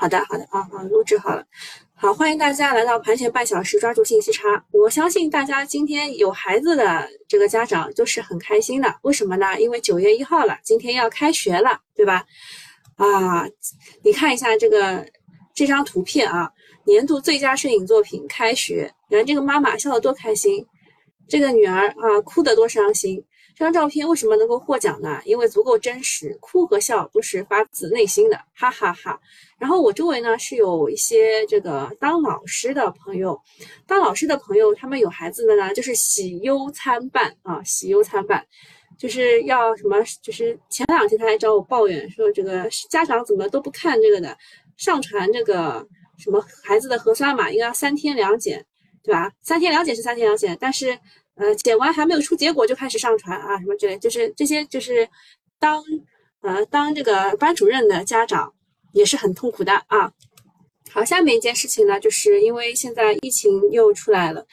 好的，好的啊，啊，录制好了。好，欢迎大家来到盘前半小时，抓住信息差。我相信大家今天有孩子的这个家长都是很开心的，为什么呢？因为九月一号了，今天要开学了，对吧？啊，你看一下这个这张图片啊，年度最佳摄影作品，开学，你看这个妈妈笑得多开心，这个女儿啊哭得多伤心。这张照片为什么能够获奖呢？因为足够真实，哭和笑都是发自内心的，哈哈哈。然后我周围呢是有一些这个当老师的朋友，当老师的朋友，他们有孩子的呢，就是喜忧参半啊，喜忧参半，就是要什么？就是前两天他还找我抱怨说，这个家长怎么都不看这个的，上传这个什么孩子的核酸码，应该要三天两检，对吧？三天两检是三天两检，但是。呃，剪完还没有出结果就开始上传啊，什么之类，就是这些，就是当呃当这个班主任的家长也是很痛苦的啊。好，下面一件事情呢，就是因为现在疫情又出来了。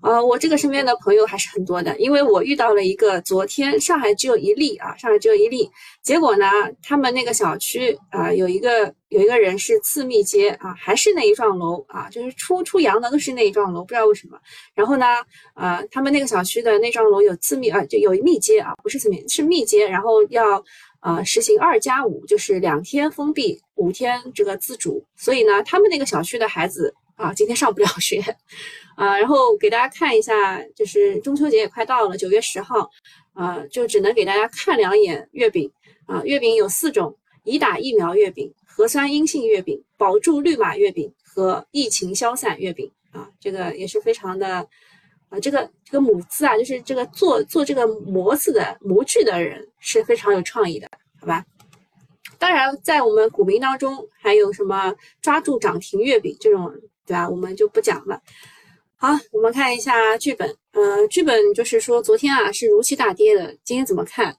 呃，我这个身边的朋友还是很多的，因为我遇到了一个，昨天上海只有一例啊，上海只有一例，结果呢，他们那个小区啊，有一个有一个人是次密接啊，还是那一幢楼啊，就是出出阳的都是那一幢楼，不知道为什么。然后呢，呃，他们那个小区的那幢楼有次密啊，就有密接啊，不是次密，是密接，然后要呃实行二加五，就是两天封闭，五天这个自主，所以呢，他们那个小区的孩子啊，今天上不了学。啊，然后给大家看一下，就是中秋节也快到了，九月十号，啊，就只能给大家看两眼月饼啊。月饼有四种：已打疫苗月饼、核酸阴性月饼、保住绿码月饼和疫情消散月饼啊。这个也是非常的啊，这个这个母字啊，就是这个做做这个模子的模具的人是非常有创意的，好吧？当然，在我们股民当中，还有什么抓住涨停月饼这种，对吧？我们就不讲了。好，我们看一下剧本。呃，剧本就是说，昨天啊是如期大跌的，今天怎么看？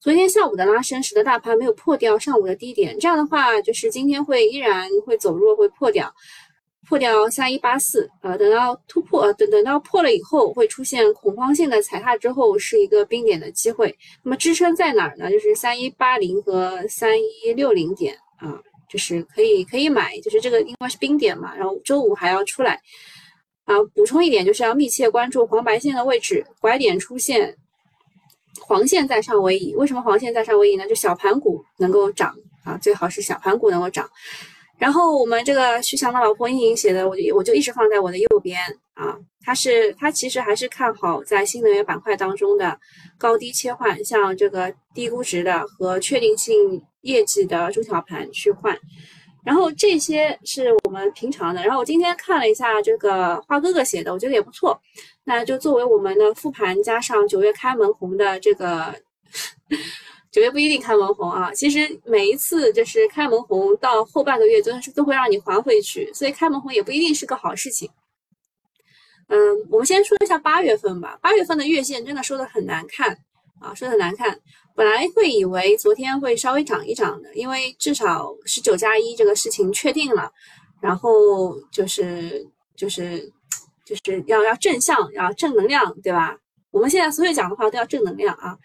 昨天下午的拉升使得大盘没有破掉上午的低点，这样的话就是今天会依然会走弱，会破掉，破掉三一八四。呃，等到突破，呃等等到破了以后，会出现恐慌性的踩踏之后，是一个冰点的机会。那么支撑在哪儿呢？就是三一八零和三一六零点啊，就是可以可以买，就是这个因为是冰点嘛，然后周五还要出来。啊，补充一点，就是要密切关注黄白线的位置，拐点出现，黄线在上为宜。为什么黄线在上为宜呢？就小盘股能够涨啊，最好是小盘股能够涨。然后我们这个徐翔的老婆莹莹写的，我就我就一直放在我的右边啊。他是他其实还是看好在新能源板块当中的高低切换，像这个低估值的和确定性业绩的中小盘去换。然后这些是我们平常的。然后我今天看了一下这个花哥哥写的，我觉得也不错。那就作为我们的复盘，加上九月开门红的这个，九月不一定开门红啊。其实每一次就是开门红到后半个月，真的是都会让你还回去，所以开门红也不一定是个好事情。嗯，我们先说一下八月份吧。八月份的月线真的说的很难看啊，说的难看。本来会以为昨天会稍微涨一涨的，因为至少十九加一这个事情确定了，然后就是就是就是要要正向，要正能量，对吧？我们现在所有讲的话都要正能量啊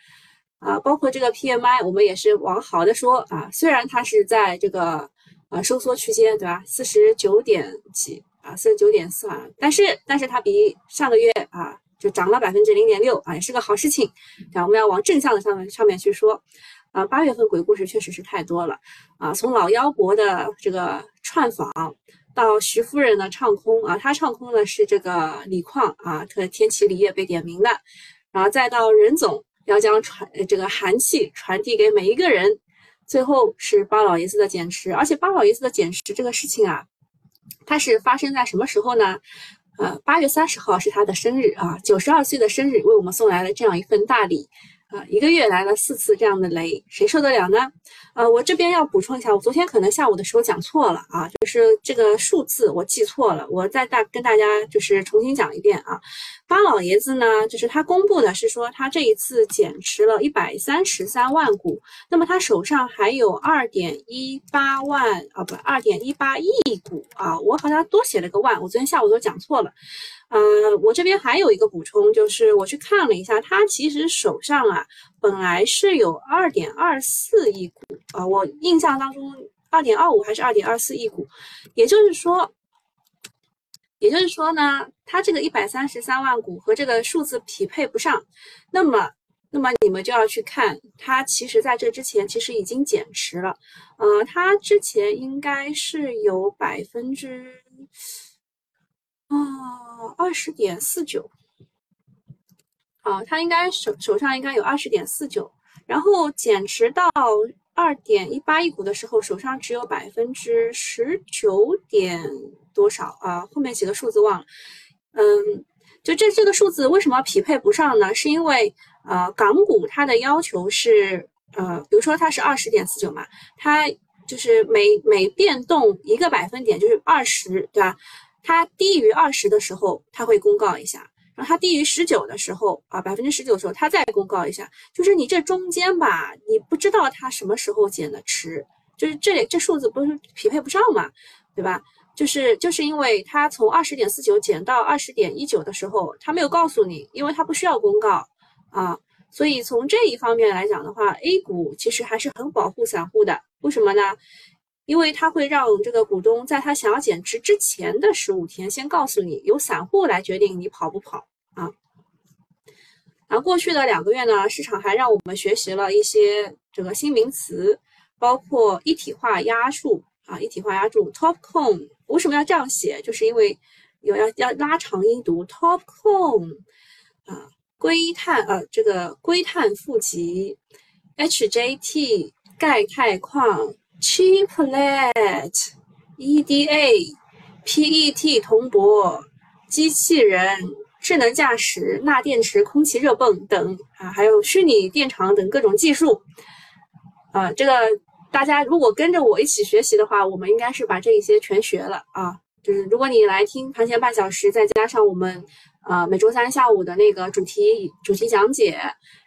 啊，包括这个 PMI，我们也是往好的说啊，虽然它是在这个呃收缩区间，对吧？四十九点几啊，四十九点四啊，但是但是它比上个月啊。就涨了百分之零点六啊，也是个好事情。啊，我们要往正向的上面上面去说。啊，八月份鬼故事确实是太多了啊，从老妖伯的这个串访，到徐夫人的唱空啊，他唱空的是这个锂矿啊，特天齐锂业被点名的，然后再到任总要将传这个寒气传递给每一个人，最后是巴老爷子的减持，而且巴老爷子的减持这个事情啊，它是发生在什么时候呢？呃，八月三十号是他的生日啊，九十二岁的生日，为我们送来了这样一份大礼。啊，一个月来了四次这样的雷，谁受得了呢？呃，我这边要补充一下，我昨天可能下午的时候讲错了啊，就是这个数字我记错了，我再大跟大家就是重新讲一遍啊。巴老爷子呢，就是他公布的是说他这一次减持了一百三十三万股，那么他手上还有二点一八万啊，不，二点一八亿股啊，我好像多写了个万，我昨天下午都讲错了。呃，我这边还有一个补充，就是我去看了一下，他其实手上啊，本来是有二点二四亿股啊，我印象当中二点二五还是二点二四亿股，也就是说，也就是说呢，它这个一百三十三万股和这个数字匹配不上，那么，那么你们就要去看它，其实在这之前其实已经减持了，呃，它之前应该是有百分之，哦，二十点四九，啊，它应该手手上应该有二十点四九，然后减持到。二点一八亿股的时候，手上只有百分之十九点多少啊？后面几个数字忘了。嗯，就这这个数字为什么匹配不上呢？是因为呃，港股它的要求是呃，比如说它是二十点四九嘛，它就是每每变动一个百分点就是二十，对吧？它低于二十的时候，它会公告一下。然后它低于十九的时候啊，百分之十九的时候，它再公告一下，就是你这中间吧，你不知道它什么时候减的持，就是这里这数字不是匹配不上嘛，对吧？就是就是因为它从二十点四九减到二十点一九的时候，它没有告诉你，因为它不需要公告啊，所以从这一方面来讲的话，A 股其实还是很保护散户的，为什么呢？因为它会让这个股东在他想要减持之前的十五天，先告诉你，由散户来决定你跑不跑啊。然后过去的两个月呢，市场还让我们学习了一些这个新名词，包括一体化压铸啊，一体化压铸 Topcon 为什么要这样写？就是因为有要要拉长音读 Topcon 啊，硅碳呃这个硅碳负极 HJT 钙钛矿。Chiplet、EDA、PET 铜箔、机器人、智能驾驶、钠电池、空气热泵等啊，还有虚拟电场等各种技术啊，这个大家如果跟着我一起学习的话，我们应该是把这一些全学了啊。就是如果你来听盘前半小时，再加上我们呃每周三下午的那个主题主题讲解。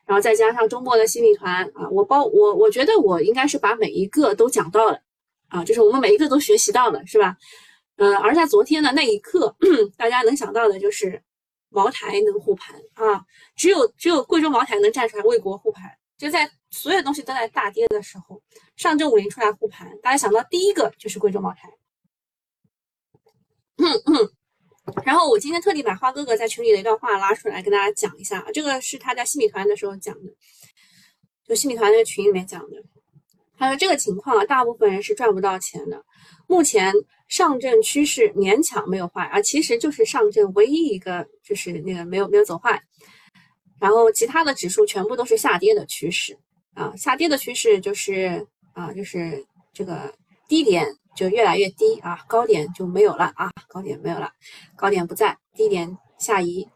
然后再加上周末的新米团啊，我包我我觉得我应该是把每一个都讲到了啊，就是我们每一个都学习到了，是吧？嗯，而在昨天的那一刻，大家能想到的就是茅台能护盘啊，只有只有贵州茅台能站出来为国护盘，就在所有东西都在大跌的时候，上证五零出来护盘，大家想到第一个就是贵州茅台。然后我今天特地把花哥哥在群里的一段话拉出来跟大家讲一下，这个是他在新米团的时候讲的，就新米团那个群里面讲的。他说这个情况啊，大部分人是赚不到钱的。目前上证趋势勉强没有坏啊，其实就是上证唯一一个就是那个没有没有走坏，然后其他的指数全部都是下跌的趋势啊，下跌的趋势就是啊就是这个低点。就越来越低啊，高点就没有了啊，高点没有了，高点不在，低点下移。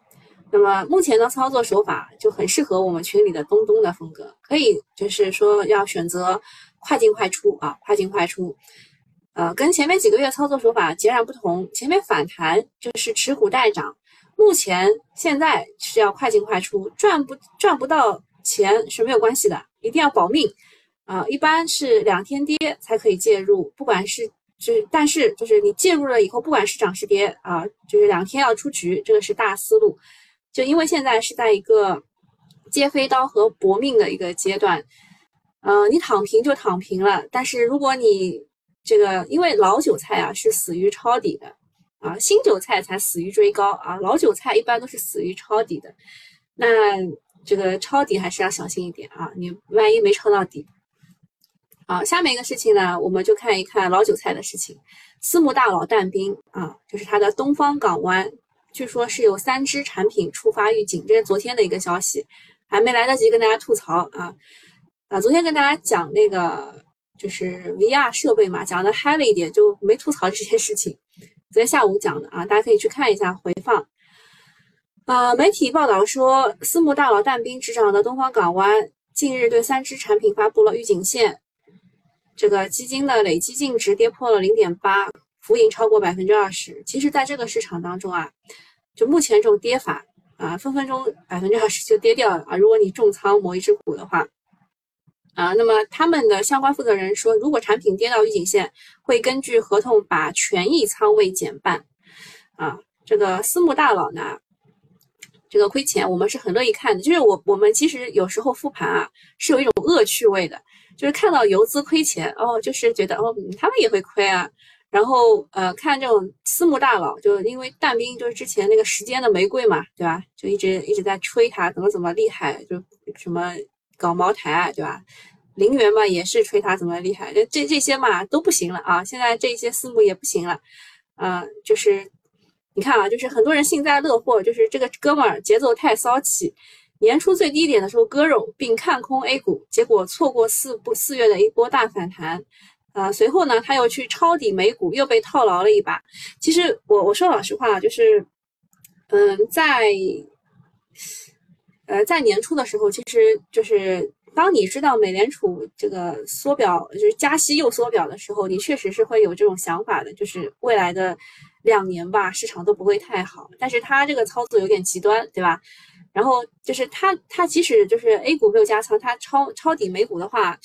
那么目前的操作手法就很适合我们群里的东东的风格，可以就是说要选择快进快出啊，快进快出。呃，跟前面几个月操作手法截然不同，前面反弹就是持股待涨，目前现在是要快进快出，赚不赚不到钱是没有关系的，一定要保命。啊，一般是两天跌才可以介入，不管是就是，但是就是你介入了以后，不管是涨是跌啊，就是两天要出局，这个是大思路。就因为现在是在一个接飞刀和搏命的一个阶段，呃，你躺平就躺平了。但是如果你这个，因为老韭菜啊是死于抄底的啊，新韭菜才死于追高啊，老韭菜一般都是死于抄底的。那这个抄底还是要小心一点啊，你万一没抄到底。好，下面一个事情呢，我们就看一看老韭菜的事情。私募大佬但兵啊，就是它的东方港湾，据说是有三只产品触发预警，这是昨天的一个消息，还没来得及跟大家吐槽啊啊！昨天跟大家讲那个就是 VR 设备嘛，讲的嗨了一点，就没吐槽这件事情。昨天下午讲的啊，大家可以去看一下回放。啊，媒体报道说，私募大佬但兵执掌的东方港湾近日对三只产品发布了预警线。这个基金的累计净值跌破了零点八，浮盈超过百分之二十。其实，在这个市场当中啊，就目前这种跌法啊，分分钟百分之二十就跌掉了啊。如果你重仓某一只股的话，啊，那么他们的相关负责人说，如果产品跌到预警线，会根据合同把权益仓位减半。啊，这个私募大佬呢，这个亏钱我们是很乐意看的。就是我我们其实有时候复盘啊，是有一种恶趣味的。就是看到游资亏钱哦，就是觉得哦，他们也会亏啊。然后呃，看这种私募大佬，就因为但斌就是之前那个时间的玫瑰嘛，对吧？就一直一直在吹他怎么怎么厉害，就什么搞茅台啊，对吧？陵园嘛也是吹他怎么厉害，这这这些嘛都不行了啊！现在这些私募也不行了，啊，就是你看啊，就是很多人幸灾乐祸，就是这个哥们儿节奏太骚气，年初最低点的时候割肉并看空 A 股，结果错过四不四月的一波大反弹。啊，随后呢，他又去抄底美股，又被套牢了一把。其实我我说老实话，就是，嗯，在，呃，在年初的时候，其实就是当你知道美联储这个缩表，就是加息又缩表的时候，你确实是会有这种想法的，就是未来的两年吧，市场都不会太好。但是他这个操作有点极端，对吧？然后就是他他即使就是 A 股没有加仓，他抄抄底美股的话。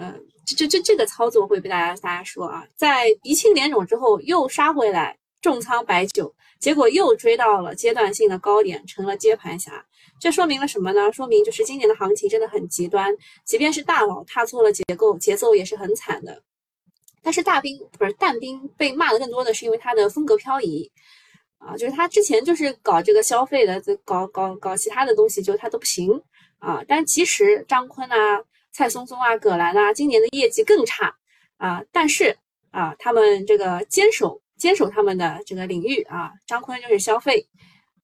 嗯，这这这这个操作会被大家大家说啊，在鼻青脸肿之后又杀回来重仓白酒，结果又追到了阶段性的高点，成了接盘侠。这说明了什么呢？说明就是今年的行情真的很极端，即便是大佬踏错了结构，节奏也是很惨的。但是大兵不是但兵被骂的更多的是因为他的风格漂移啊，就是他之前就是搞这个消费的，搞搞搞其他的东西，就他都不行啊。但其实张坤啊。蔡松松啊，葛兰啊，今年的业绩更差啊，但是啊，他们这个坚守坚守他们的这个领域啊，张坤就是消费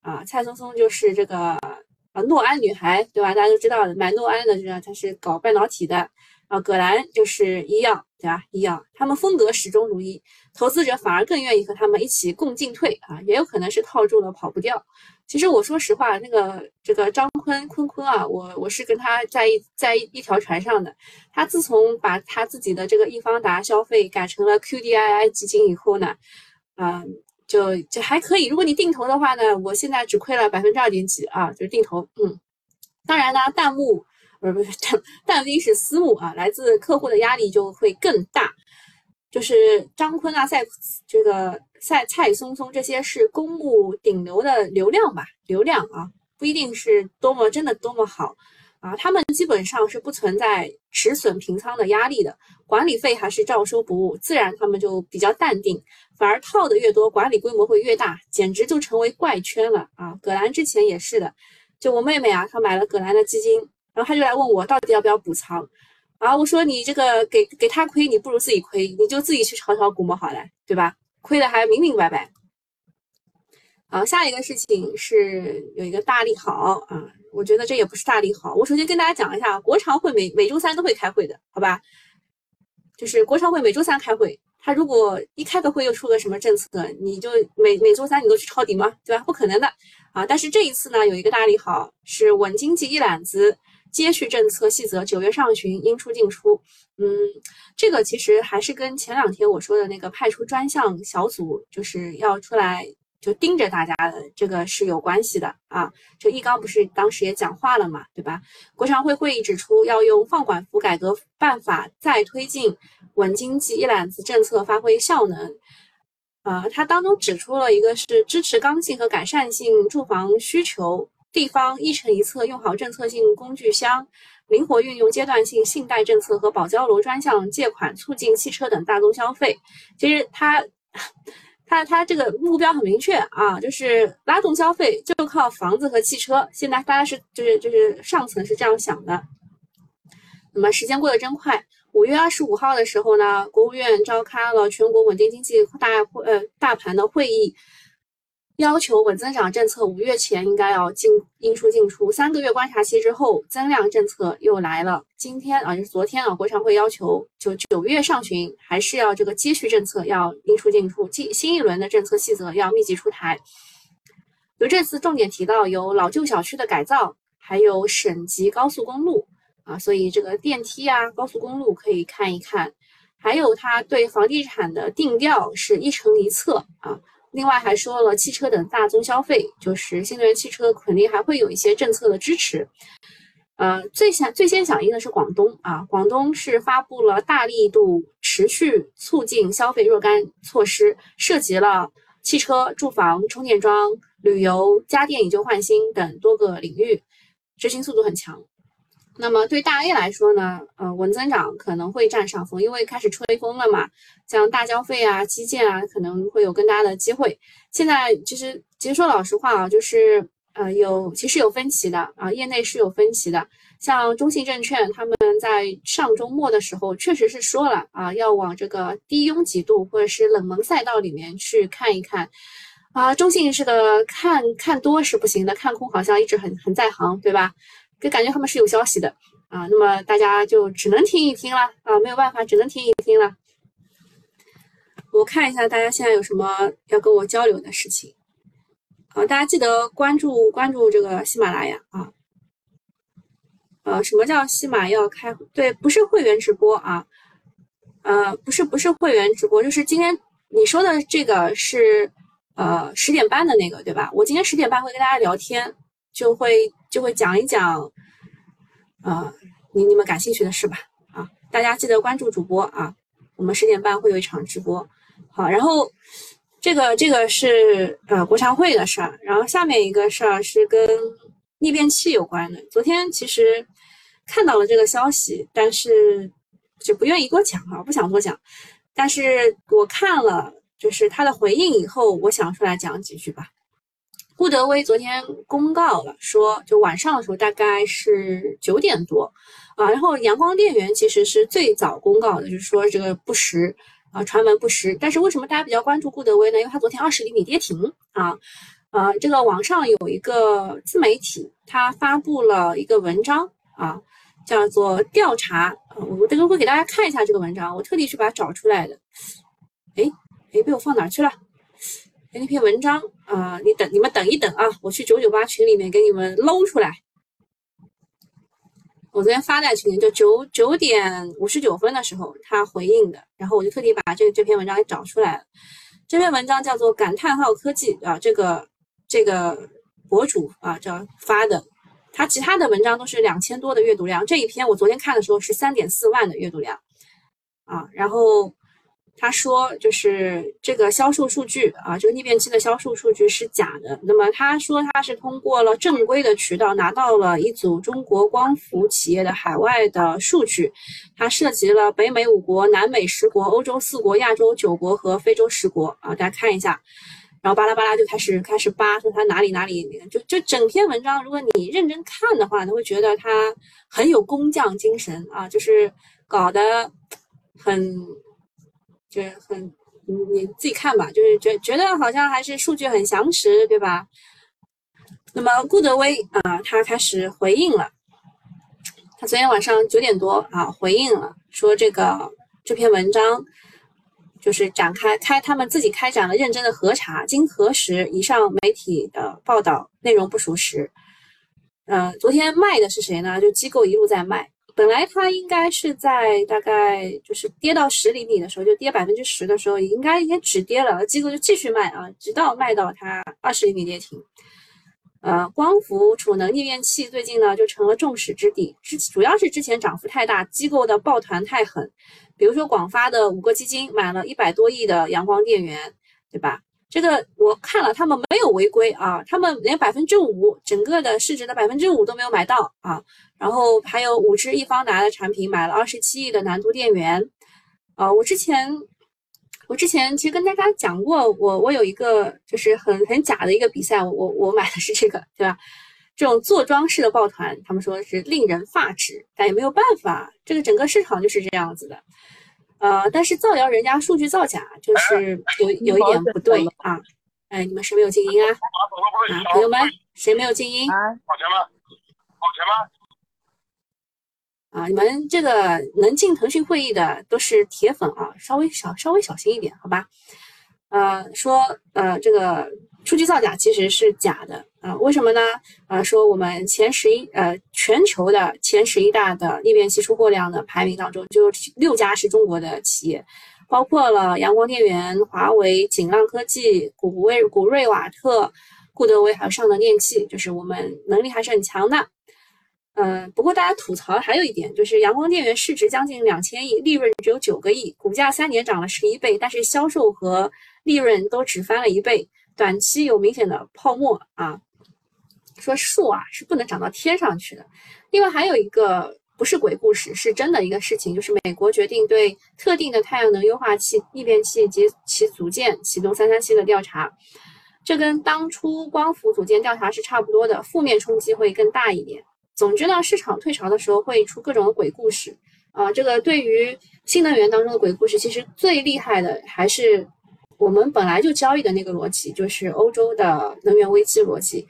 啊，蔡松松就是这个啊诺安女孩，对吧？大家都知道的，买诺安的，知道他是搞半导体的。啊，葛兰就是医药，对吧？医药，他们风格始终如一，投资者反而更愿意和他们一起共进退啊，也有可能是套住了跑不掉。其实我说实话，那个这个张坤坤坤啊，我我是跟他在一在一条船上的。他自从把他自己的这个易方达消费改成了 QDII 基金以后呢，嗯，就就还可以。如果你定投的话呢，我现在只亏了百分之二点几啊，就是定投。嗯，当然呢，弹幕。不是不是，但但兵是私募啊，来自客户的压力就会更大。就是张坤啊、赛这个赛蔡松松这些是公募顶流的流量吧，流量啊，不一定是多么真的多么好啊。他们基本上是不存在止损平仓的压力的，管理费还是照收不误，自然他们就比较淡定。反而套的越多，管理规模会越大，简直就成为怪圈了啊！葛兰之前也是的，就我妹妹啊，她买了葛兰的基金。然后他就来问我到底要不要补仓，啊，我说你这个给给他亏，你不如自己亏，你就自己去炒炒股嘛，好了，对吧？亏的还明明白白。好，下一个事情是有一个大利好啊，我觉得这也不是大利好。我首先跟大家讲一下，国常会每每周三都会开会的，好吧？就是国常会每周三开会，他如果一开个会又出个什么政策，你就每每周三你都去抄底吗？对吧？不可能的啊！但是这一次呢，有一个大利好是稳经济一揽子。接续政策细则，九月上旬应出尽出。嗯，这个其实还是跟前两天我说的那个派出专项小组，就是要出来就盯着大家的这个是有关系的啊。就易纲不是当时也讲话了嘛，对吧？国常会会议指出，要用放管服改革办法再推进稳经济一揽子政策发挥效能。啊，它当中指出了一个是支持刚性和改善性住房需求。地方一城一策，用好政策性工具箱，灵活运用阶段性信贷政策和保交楼专项借款，促进汽车等大宗消费。其实它，它，它这个目标很明确啊，就是拉动消费就靠房子和汽车。现在大家是就是就是上层是这样想的。那么时间过得真快，五月二十五号的时候呢，国务院召开了全国稳定经济大会呃大盘的会议。要求稳增长政策五月前应该要进应出尽出，三个月观察期之后，增量政策又来了。今天啊，就是昨天啊，国常会要求就九月上旬还是要这个接续政策要应出尽出，新新一轮的政策细则要密集出台。有这次重点提到有老旧小区的改造，还有省级高速公路啊，所以这个电梯啊、高速公路可以看一看。还有他对房地产的定调是一城一策啊。另外还说了汽车等大宗消费，就是新能源汽车肯定还会有一些政策的支持。呃，最先最先响应的是广东啊，广东是发布了大力度持续促进消费若干措施，涉及了汽车、住房、充电桩、旅游、家电以旧换新等多个领域，执行速度很强。那么对大 A 来说呢，呃，稳增长可能会占上风，因为开始吹风了嘛，像大消费啊、基建啊，可能会有更大的机会。现在其实，其实说老实话啊，就是呃，有其实有分歧的啊，业内是有分歧的。像中信证券他们在上周末的时候，确实是说了啊，要往这个低拥挤度或者是冷门赛道里面去看一看。啊，中信是个看看多是不行的，看空好像一直很很在行，对吧？就感觉他们是有消息的啊，那么大家就只能听一听了啊，没有办法，只能听一听了。我看一下大家现在有什么要跟我交流的事情啊，大家记得关注关注这个喜马拉雅啊。呃，什么叫喜马要开？对，不是会员直播啊，呃，不是不是会员直播，就是今天你说的这个是呃十点半的那个对吧？我今天十点半会跟大家聊天。就会就会讲一讲，呃，你你们感兴趣的事吧，啊，大家记得关注主播啊，我们十点半会有一场直播，好，然后这个这个是呃国常会的事儿，然后下面一个事儿是跟逆变器有关的，昨天其实看到了这个消息，但是就不愿意多讲啊，不想多讲，但是我看了就是他的回应以后，我想出来讲几句吧。顾德威昨天公告了，说就晚上的时候大概是九点多啊，然后阳光电源其实是最早公告的，就是说这个不实啊，传闻不实。但是为什么大家比较关注顾德威呢？因为他昨天二十厘米跌停啊，呃，这个网上有一个自媒体，他发布了一个文章啊，叫做调查，我这个会给大家看一下这个文章，我特地去把它找出来的。哎哎，被我放哪去了？那篇文章啊，你等你们等一等啊，我去九九八群里面给你们搂出来。我昨天发在群里，就九九点五十九分的时候他回应的，然后我就特地把这这篇文章给找出来了。这篇文章叫做“感叹号科技”啊，这个这个博主啊叫发的，他其他的文章都是两千多的阅读量，这一篇我昨天看的时候是三点四万的阅读量啊，然后。他说，就是这个销售数据啊，这个逆变器的销售数据是假的。那么他说他是通过了正规的渠道拿到了一组中国光伏企业的海外的数据，它涉及了北美五国、南美十国、欧洲四国、亚洲九国和非洲十国啊，大家看一下。然后巴拉巴拉就开始开始扒，说他哪里哪里，就就整篇文章，如果你认真看的话，你会觉得他很有工匠精神啊，就是搞得很。就很，你你自己看吧，就是觉觉得好像还是数据很详实，对吧？那么顾德威啊，他开始回应了，他昨天晚上九点多啊回应了，说这个这篇文章就是展开开他们自己开展了认真的核查，经核实以上媒体的报道内容不属实。嗯，昨天卖的是谁呢？就机构一路在卖。本来它应该是在大概就是跌到十厘米的时候，就跌百分之十的时候，应该也止跌了，机构就继续卖啊，直到卖到它二十厘米跌停。呃，光伏储能逆变器最近呢就成了众矢之的，之主要是之前涨幅太大，机构的抱团太狠，比如说广发的五个基金买了一百多亿的阳光电源，对吧？这个我看了，他们没有违规啊，他们连百分之五整个的市值的百分之五都没有买到啊。然后还有五只易方达的产品买了二十七亿的南都电源，啊，我之前我之前其实跟大家讲过，我我有一个就是很很假的一个比赛，我我买的是这个，对吧？这种坐庄式的抱团，他们说是令人发指，但也没有办法，这个整个市场就是这样子的。呃，但是造谣人家数据造假，就是有有一点不对啊！哎，你们谁没有静音啊？啊，朋友们，谁没有静音？跑钱吗？跑钱吗？啊，你们这个能进腾讯会议的都是铁粉啊，稍微小稍微小心一点，好吧？呃，说呃这个。数据造假其实是假的啊？为什么呢？啊，说我们前十一呃全球的前十一大的逆变器出货量的排名当中，就六家是中国的企业，包括了阳光电源、华为、锦浪科技、古威古瑞瓦特、顾德威，还有上能电器，就是我们能力还是很强的。嗯，不过大家吐槽还有一点，就是阳光电源市值将近两千亿，利润只有九个亿，股价三年涨了十一倍，但是销售和利润都只翻了一倍。短期有明显的泡沫啊，说树啊是不能长到天上去的，另外还有一个不是鬼故事，是真的一个事情，就是美国决定对特定的太阳能优化器逆变器及其组件启动三三七的调查。这跟当初光伏组件调查是差不多的，负面冲击会更大一点。总之呢，市场退潮的时候会出各种鬼故事啊。这个对于新能源当中的鬼故事，其实最厉害的还是我们本来就交易的那个逻辑，就是欧洲的能源危机逻辑。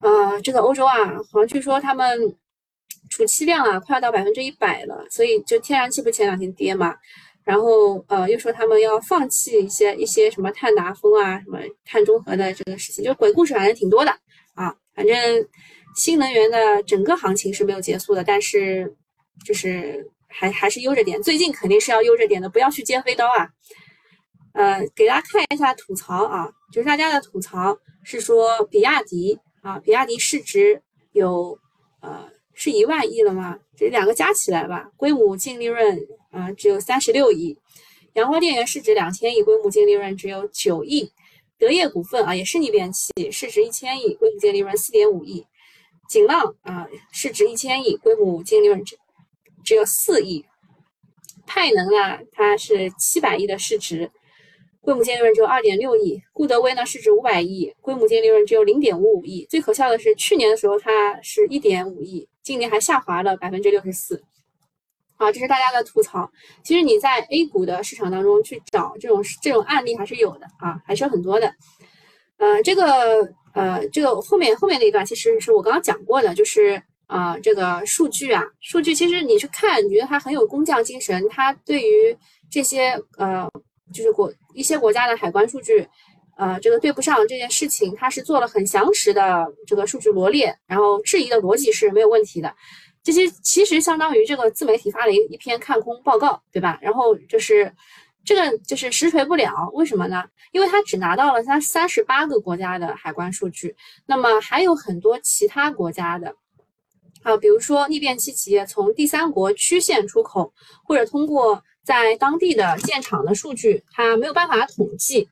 呃，这个欧洲啊，好像据说他们储气量啊快要到百分之一百了，所以就天然气不前两天跌嘛。然后，呃，又说他们要放弃一些一些什么碳达峰啊，什么碳中和的这个事情，就鬼故事反正挺多的啊。反正新能源的整个行情是没有结束的，但是就是还还是悠着点，最近肯定是要悠着点的，不要去接飞刀啊。呃，给大家看一下吐槽啊，就是大家的吐槽是说比亚迪啊，比亚迪市值有呃。是一万亿了吗？这两个加起来吧，规模净利润啊只有三十六亿。阳光电源市值两千亿，规模净利润只有九亿。德业股份啊也是逆变器，市值一千亿，规模净利润四点五亿。景浪啊市值一千亿，规模净利润只只有四亿。派能啊它是七百亿的市值。规模净利润只有二点六亿，顾德威呢市值五百亿，规模净利润只有零点五五亿。最可笑的是，去年的时候它是一点五亿，今年还下滑了百分之六十四。啊，这是大家的吐槽。其实你在 A 股的市场当中去找这种这种案例还是有的啊，还是很多的。呃，这个呃这个后面后面那一段其实是我刚刚讲过的，就是啊这个数据啊数据，其实你去看，你觉得它很有工匠精神，它对于这些呃。就是国一些国家的海关数据，呃，这个对不上这件事情，它是做了很详实的这个数据罗列，然后质疑的逻辑是没有问题的。这些其实相当于这个自媒体发了一一篇看空报告，对吧？然后就是这个就是实锤不了，为什么呢？因为它只拿到了它三十八个国家的海关数据，那么还有很多其他国家的。啊，比如说逆变器企业从第三国区县出口，或者通过在当地的建厂的数据，它没有办法统计。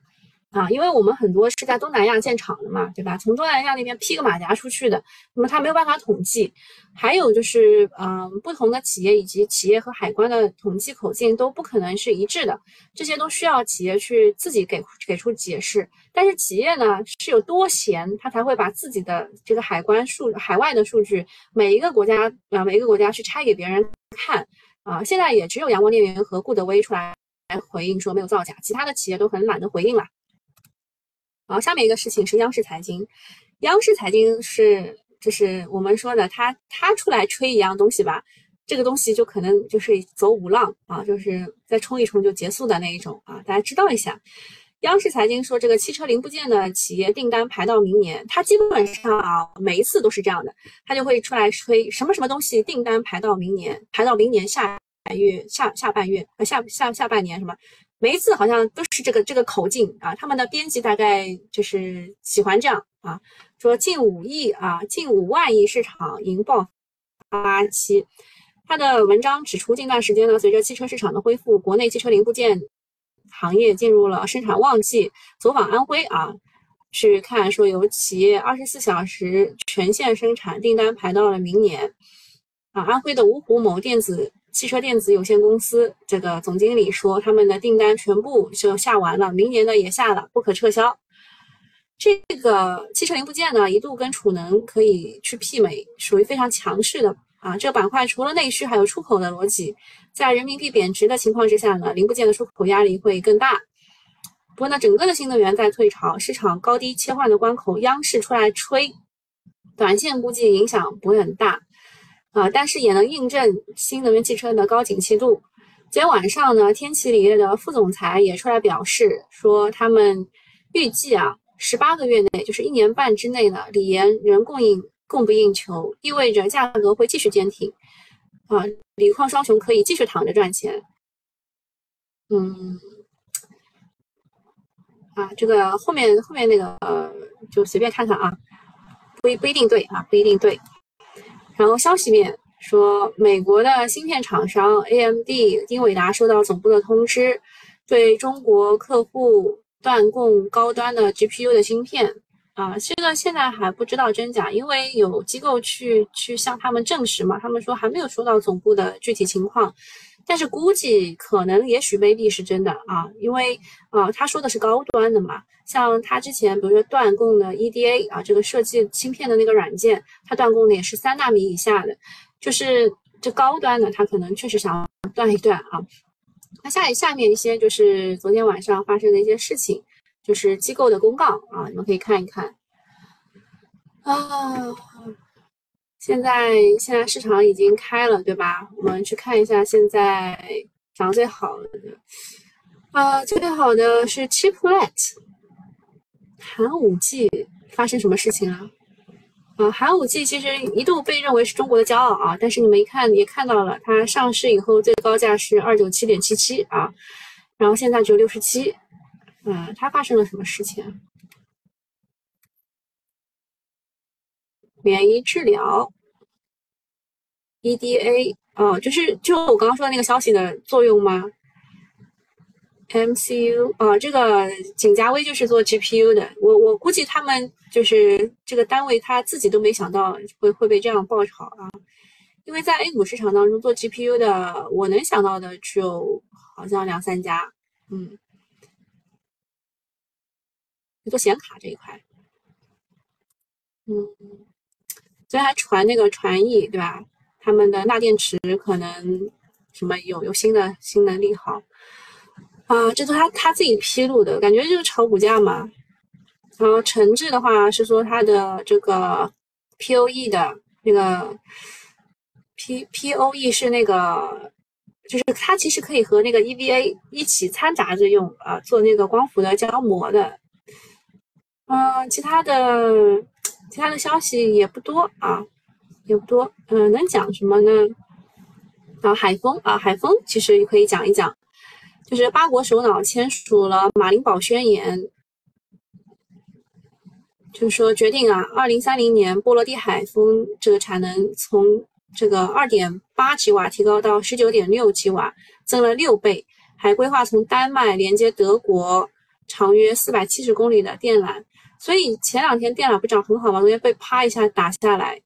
啊，因为我们很多是在东南亚建厂的嘛，对吧？从东南亚那边披个马甲出去的，那么它没有办法统计。还有就是，嗯，不同的企业以及企业和海关的统计口径都不可能是一致的，这些都需要企业去自己给给出解释。但是企业呢是有多闲，他才会把自己的这个海关数、海外的数据，每一个国家啊，每一个国家去拆给别人看啊。现在也只有阳光电源和顾德威出来来回应说没有造假，其他的企业都很懒得回应了。好，下面一个事情是央视财经，央视财经是就是我们说的，他他出来吹一样东西吧，这个东西就可能就是走五浪啊，就是再冲一冲就结束的那一种啊，大家知道一下。央视财经说，这个汽车零部件的企业订单排到明年，它基本上啊每一次都是这样的，它就会出来吹什么什么东西订单排到明年，排到明年下月下下半月下下下半年什么。每一次好像都是这个这个口径啊，他们的编辑大概就是喜欢这样啊，说近五亿啊，近五万亿市场迎爆发期。他的文章指出，近段时间呢，随着汽车市场的恢复，国内汽车零部件行业进入了生产旺季。走访安徽啊，去看说有企业二十四小时全线生产，订单排到了明年啊。安徽的芜湖某电子。汽车电子有限公司这个总经理说，他们的订单全部就下完了，明年的也下了，不可撤销。这个汽车零部件呢，一度跟储能可以去媲美，属于非常强势的啊。这个板块除了内需，还有出口的逻辑。在人民币贬值的情况之下呢，零部件的出口压力会更大。不过呢，整个的新能源在退潮，市场高低切换的关口，央视出来吹，短线估计影响不会很大。啊，但是也能印证新能源汽车的高景气度。今天晚上呢，天齐锂业的副总裁也出来表示说，他们预计啊，十八个月内，就是一年半之内呢，锂盐仍供应供不应求，意味着价格会继续坚挺。啊，锂矿双雄可以继续躺着赚钱。嗯，啊，这个后面后面那个呃，就随便看看啊，不一不一定对啊，不一定对。然后消息面说，美国的芯片厂商 AMD 英伟达收到总部的通知，对中国客户断供高端的 GPU 的芯片。啊，这个现在还不知道真假，因为有机构去去向他们证实嘛，他们说还没有收到总部的具体情况，但是估计可能也许未必是真的啊，因为啊他说的是高端的嘛，像他之前比如说断供的 EDA 啊，这个设计芯片的那个软件，它断供的也是三纳米以下的，就是这高端的他可能确实想断一断啊。那下下面一些就是昨天晚上发生的一些事情。就是机构的公告啊，你们可以看一看啊。现在现在市场已经开了，对吧？我们去看一下现在涨最好的啊，最好的是 Chiplet。寒武纪发生什么事情了？啊，寒武纪其实一度被认为是中国的骄傲啊，但是你们一看也看到了，它上市以后最高价是二九七点七七啊，然后现在只有六十七。嗯，它发生了什么事情？免疫治疗，EDA，哦，就是就我刚刚说的那个消息的作用吗？MCU，啊，这个景嘉微就是做 GPU 的，我我估计他们就是这个单位他自己都没想到会会被这样爆炒啊，因为在 A 股市场当中做 GPU 的，我能想到的只有好像两三家，嗯。做显卡这一块，嗯，昨天还传那个传译，对吧？他们的钠电池可能什么有有新的新的利好啊，这都他他自己披露的，感觉就是炒股价嘛。然后陈志的话是说他的这个 POE 的那个 P POE 是那个，就是它其实可以和那个 EVA 一起掺杂着用啊，做那个光伏的胶膜的。嗯，其他的其他的消息也不多啊，也不多。嗯，能讲什么呢？啊，海丰啊，海丰其实也可以讲一讲，就是八国首脑签署了马林堡宣言，就是说决定啊，二零三零年波罗的海风这个产能从这个二点八吉瓦提高到十九点六吉瓦，增了六倍，还规划从丹麦连接德国长约四百七十公里的电缆。所以前两天电缆不涨很好吗？昨天被啪一下打下来。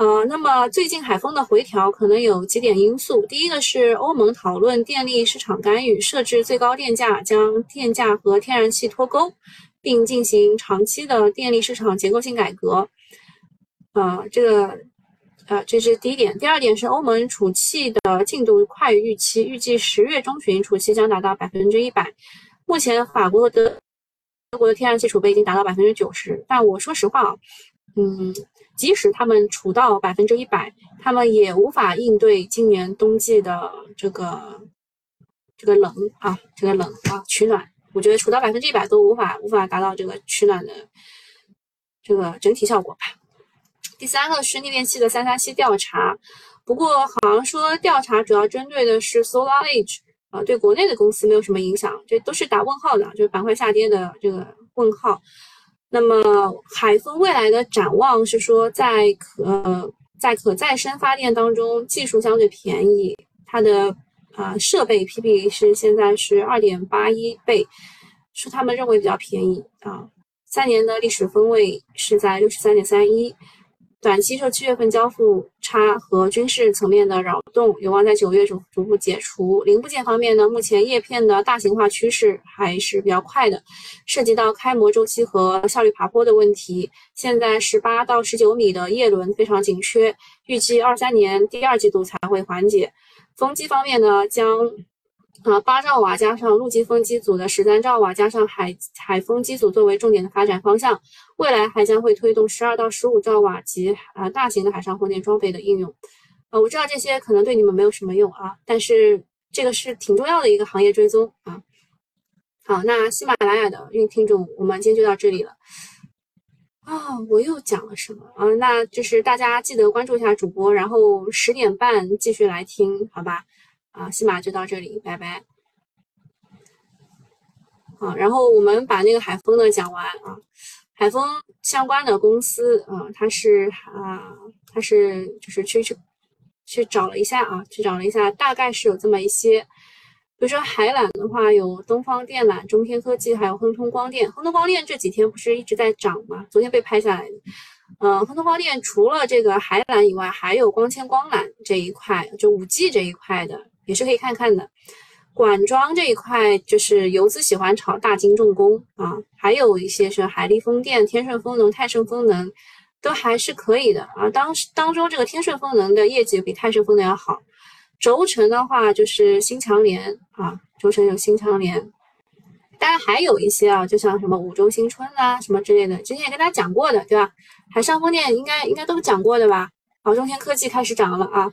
呃，那么最近海风的回调可能有几点因素。第一个是欧盟讨论电力市场干预，设置最高电价，将电价和天然气脱钩，并进行长期的电力市场结构性改革。呃，这个，呃，这是第一点。第二点是欧盟储气的进度快于预期，预计十月中旬储气将达到百分之一百。目前法国和德。德国的天然气储备已经达到百分之九十，但我说实话啊，嗯，即使他们储到百分之一百，他们也无法应对今年冬季的这个这个冷啊，这个冷啊取暖。我觉得储到百分之一百都无法无法达到这个取暖的这个整体效果吧。第三个是逆变器的三三七调查，不过好像说调查主要针对的是 Solar Age。啊，对国内的公司没有什么影响，这都是打问号的，就是板块下跌的这个问号。那么海风未来的展望是说，在可在可再生发电当中，技术相对便宜，它的啊设备 PB 是现在是二点八一倍，是他们认为比较便宜啊。三年的历史分位是在六十三点三一。短期受七月份交付差和军事层面的扰动，有望在九月逐逐步解除。零部件方面呢，目前叶片的大型化趋势还是比较快的，涉及到开模周期和效率爬坡的问题。现在十八到十九米的叶轮非常紧缺，预计二三年第二季度才会缓解。风机方面呢，将。啊，八兆瓦加上陆基风机组的十三兆瓦加上海海风机组作为重点的发展方向，未来还将会推动十二到十五兆瓦级啊大型的海上风电装备的应用。呃，我知道这些可能对你们没有什么用啊，但是这个是挺重要的一个行业追踪啊。好，那喜马拉雅的运听众，我们今天就到这里了。啊，我又讲了什么啊？那就是大家记得关注一下主播，然后十点半继续来听，好吧？啊，西马就到这里，拜拜。好，然后我们把那个海风的讲完啊。海风相关的公司啊，它是啊，它是就是去去去找了一下啊，去找了一下，大概是有这么一些。比如说海缆的话，有东方电缆、中天科技，还有亨通光电。亨通光电这几天不是一直在涨吗？昨天被拍下来的。嗯，亨通光电除了这个海缆以外，还有光纤光缆这一块，就五 G 这一块的，也是可以看看的。管桩这一块就是游资喜欢炒大金重工啊，还有一些是海力风电、天顺风能、泰盛风能，都还是可以的啊。当当中这个天顺风能的业绩比泰盛风能要好。轴承的话就是新强联啊，轴承有新强联，当然还有一些啊，就像什么五洲新春啊什么之类的，之前也跟大家讲过的，对吧？海上风电应该应该都讲过的吧？好，中天科技开始涨了啊，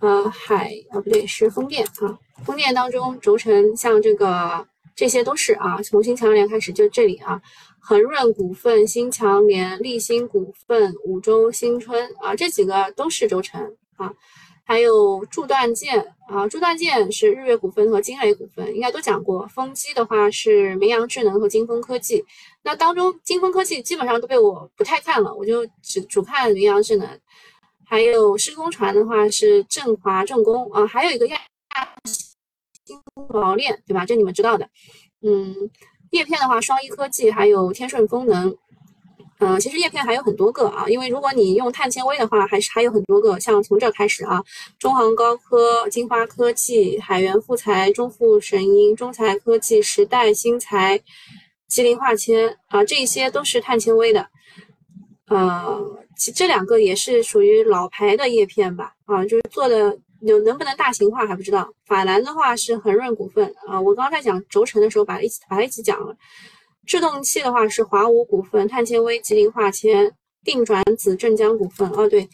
呃，海啊不对，是风电啊，风电当中轴承像这个这些都是啊，从新强联开始就这里啊，恒润股份、新强联、立新股份、五洲新春啊，这几个都是轴承啊。还有铸锻件啊，铸锻件是日月股份和金雷股份，应该都讲过。风机的话是明阳智能和金风科技，那当中金风科技基本上都被我不太看了，我就只主看明阳智能。还有施工船的话是振华重工啊，还有一个亚新毛链，对吧？这你们知道的。嗯，叶片的话，双一科技还有天顺风能。嗯，其实叶片还有很多个啊，因为如果你用碳纤维的话，还是还有很多个，像从这开始啊，中航高科、金花科技、海源富材、中富神鹰、中材科技、时代新材、吉林化纤啊，这些都是碳纤维的。呃，其这两个也是属于老牌的叶片吧？啊，就是做的有能不能大型化还不知道。法兰的话是恒润股份啊，我刚才讲轴承的时候把它一起把它一起讲了。制动器的话是华五股份、碳纤维、吉林化纤、定转子、镇江股份。哦，对，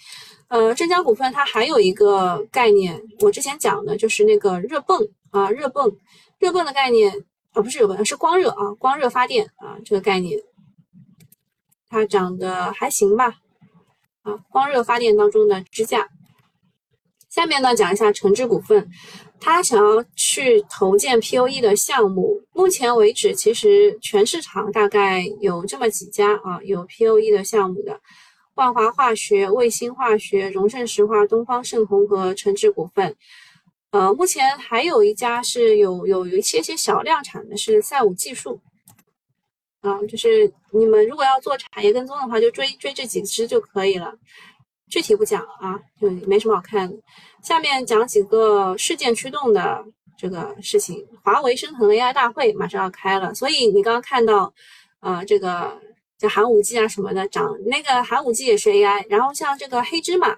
呃，镇江股份它还有一个概念，我之前讲的就是那个热泵啊，热泵，热泵的概念啊，不是热泵，是光热啊，光热发电啊，这个概念，它涨得还行吧？啊，光热发电当中的支架。下面呢，讲一下橙汁股份。他想要去投建 POE 的项目，目前为止，其实全市场大概有这么几家啊，有 POE 的项目的，万华化学、卫星化学、荣盛石化、东方盛虹和橙汁股份。呃，目前还有一家是有有有一些些小量产的，是赛武技术。啊，就是你们如果要做产业跟踪的话，就追追这几只就可以了。具体不讲啊，就没什么好看的。下面讲几个事件驱动的这个事情。华为升腾 AI 大会马上要开了，所以你刚刚看到，呃，这个叫寒武纪啊什么的涨，那个寒武纪也是 AI。然后像这个黑芝麻，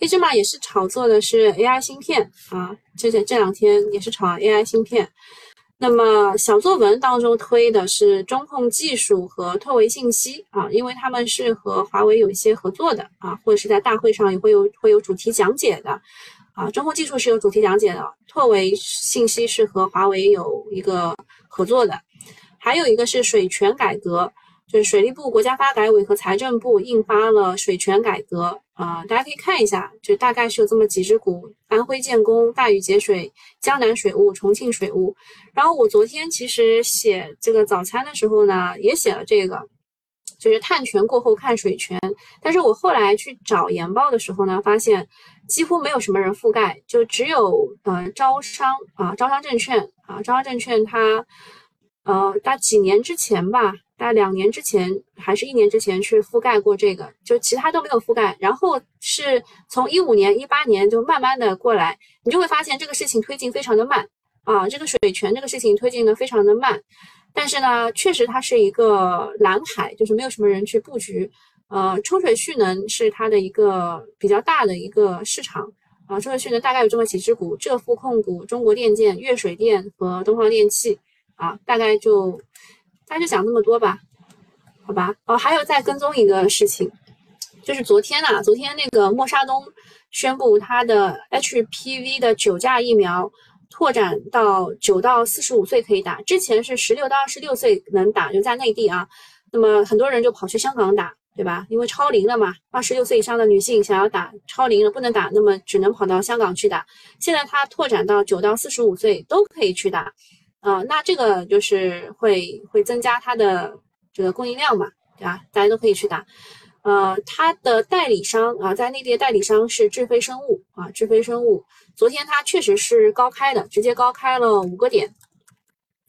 黑芝麻也是炒作的是 AI 芯片啊，这这这两天也是炒 AI 芯片。那么小作文当中推的是中控技术和拓维信息啊，因为他们是和华为有一些合作的啊，或者是在大会上也会有会有主题讲解的啊。中控技术是有主题讲解的，拓维信息是和华为有一个合作的，还有一个是水权改革。就是水利部、国家发改委和财政部印发了水权改革啊，大家可以看一下，就大概是有这么几只股：安徽建工、大禹节水、江南水务、重庆水务。然后我昨天其实写这个早餐的时候呢，也写了这个，就是碳权过后看水权。但是我后来去找研报的时候呢，发现几乎没有什么人覆盖，就只有呃招商啊，招商证券啊，招商证券它呃大几年之前吧。大概两年之前还是一年之前去覆盖过这个，就其他都没有覆盖。然后是从一五年、一八年就慢慢的过来，你就会发现这个事情推进非常的慢啊，这个水权这个事情推进的非常的慢。但是呢，确实它是一个蓝海，就是没有什么人去布局。呃，抽水蓄能是它的一个比较大的一个市场啊，抽水蓄能大概有这么几只股：浙富控股、中国电建、粤水电和东方电气啊，大概就。大家就讲那么多吧，好吧。哦，还有再跟踪一个事情，就是昨天呐，昨天那个默沙东宣布他的 HPV 的九价疫苗拓展到九到四十五岁可以打，之前是十六到二十六岁能打，就在内地啊。那么很多人就跑去香港打，对吧？因为超龄了嘛，二十六岁以上的女性想要打超龄了不能打，那么只能跑到香港去打。现在他拓展到九到四十五岁都可以去打。啊，那这个就是会会增加它的这个供应量嘛，对吧？大家都可以去打。呃，它的代理商啊，在内地的代理商是智飞生物啊，智飞生物。昨天它确实是高开的，直接高开了五个点。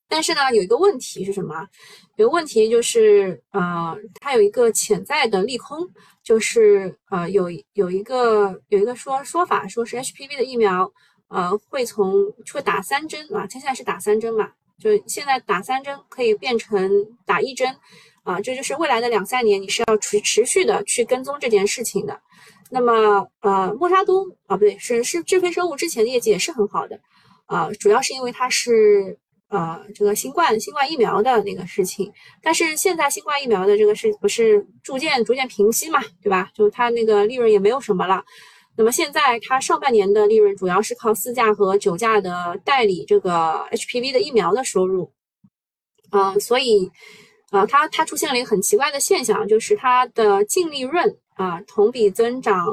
但是呢，有一个问题是什么？有个问题就是，呃，它有一个潜在的利空，就是呃，有有一个有一个说说法，说是 HPV 的疫苗，呃，会从会打三针啊，它现在是打三针嘛，就现在打三针可以变成打一针。啊，这就是未来的两三年，你是要持持续的去跟踪这件事情的。那么，呃，默沙东啊，不对，是是智飞生物之前的业绩也是很好的，啊，主要是因为它是呃这个新冠新冠疫苗的那个事情。但是现在新冠疫苗的这个事不是逐渐逐渐平息嘛，对吧？就它那个利润也没有什么了。那么现在它上半年的利润主要是靠四价和九价的代理这个 HPV 的疫苗的收入，嗯，所以。啊，它它出现了一个很奇怪的现象，就是它的净利润啊同比增长，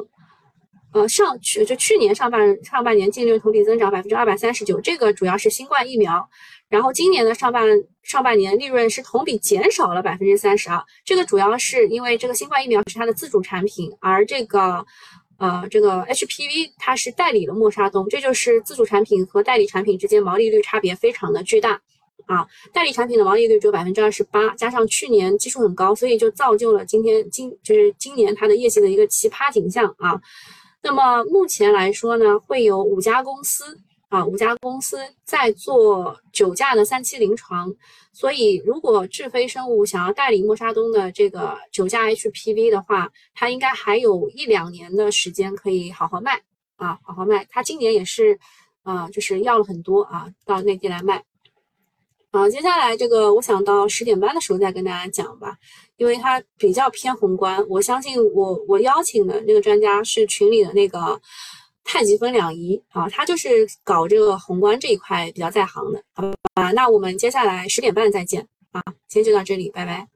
呃上去就去年上半上半年净利润同比增长百分之二百三十九，这个主要是新冠疫苗，然后今年的上半上半年利润是同比减少了百分之三十二，这个主要是因为这个新冠疫苗是它的自主产品，而这个呃这个 HPV 它是代理的默沙东，这就是自主产品和代理产品之间毛利率差别非常的巨大。啊，代理产品的毛利率只有百分之二十八，加上去年基数很高，所以就造就了今天今就是今年它的业绩的一个奇葩景象啊。那么目前来说呢，会有五家公司啊，五家公司在做九价的三期临床，所以如果智飞生物想要代理默沙东的这个九价 HPV 的话，它应该还有一两年的时间可以好好卖啊，好好卖。它今年也是啊，就是要了很多啊，到内地来卖。好，接下来这个我想到十点半的时候再跟大家讲吧，因为它比较偏宏观。我相信我我邀请的那个专家是群里的那个太极分两仪啊，他就是搞这个宏观这一块比较在行的，好吧？那我们接下来十点半再见啊，今天就到这里，拜拜。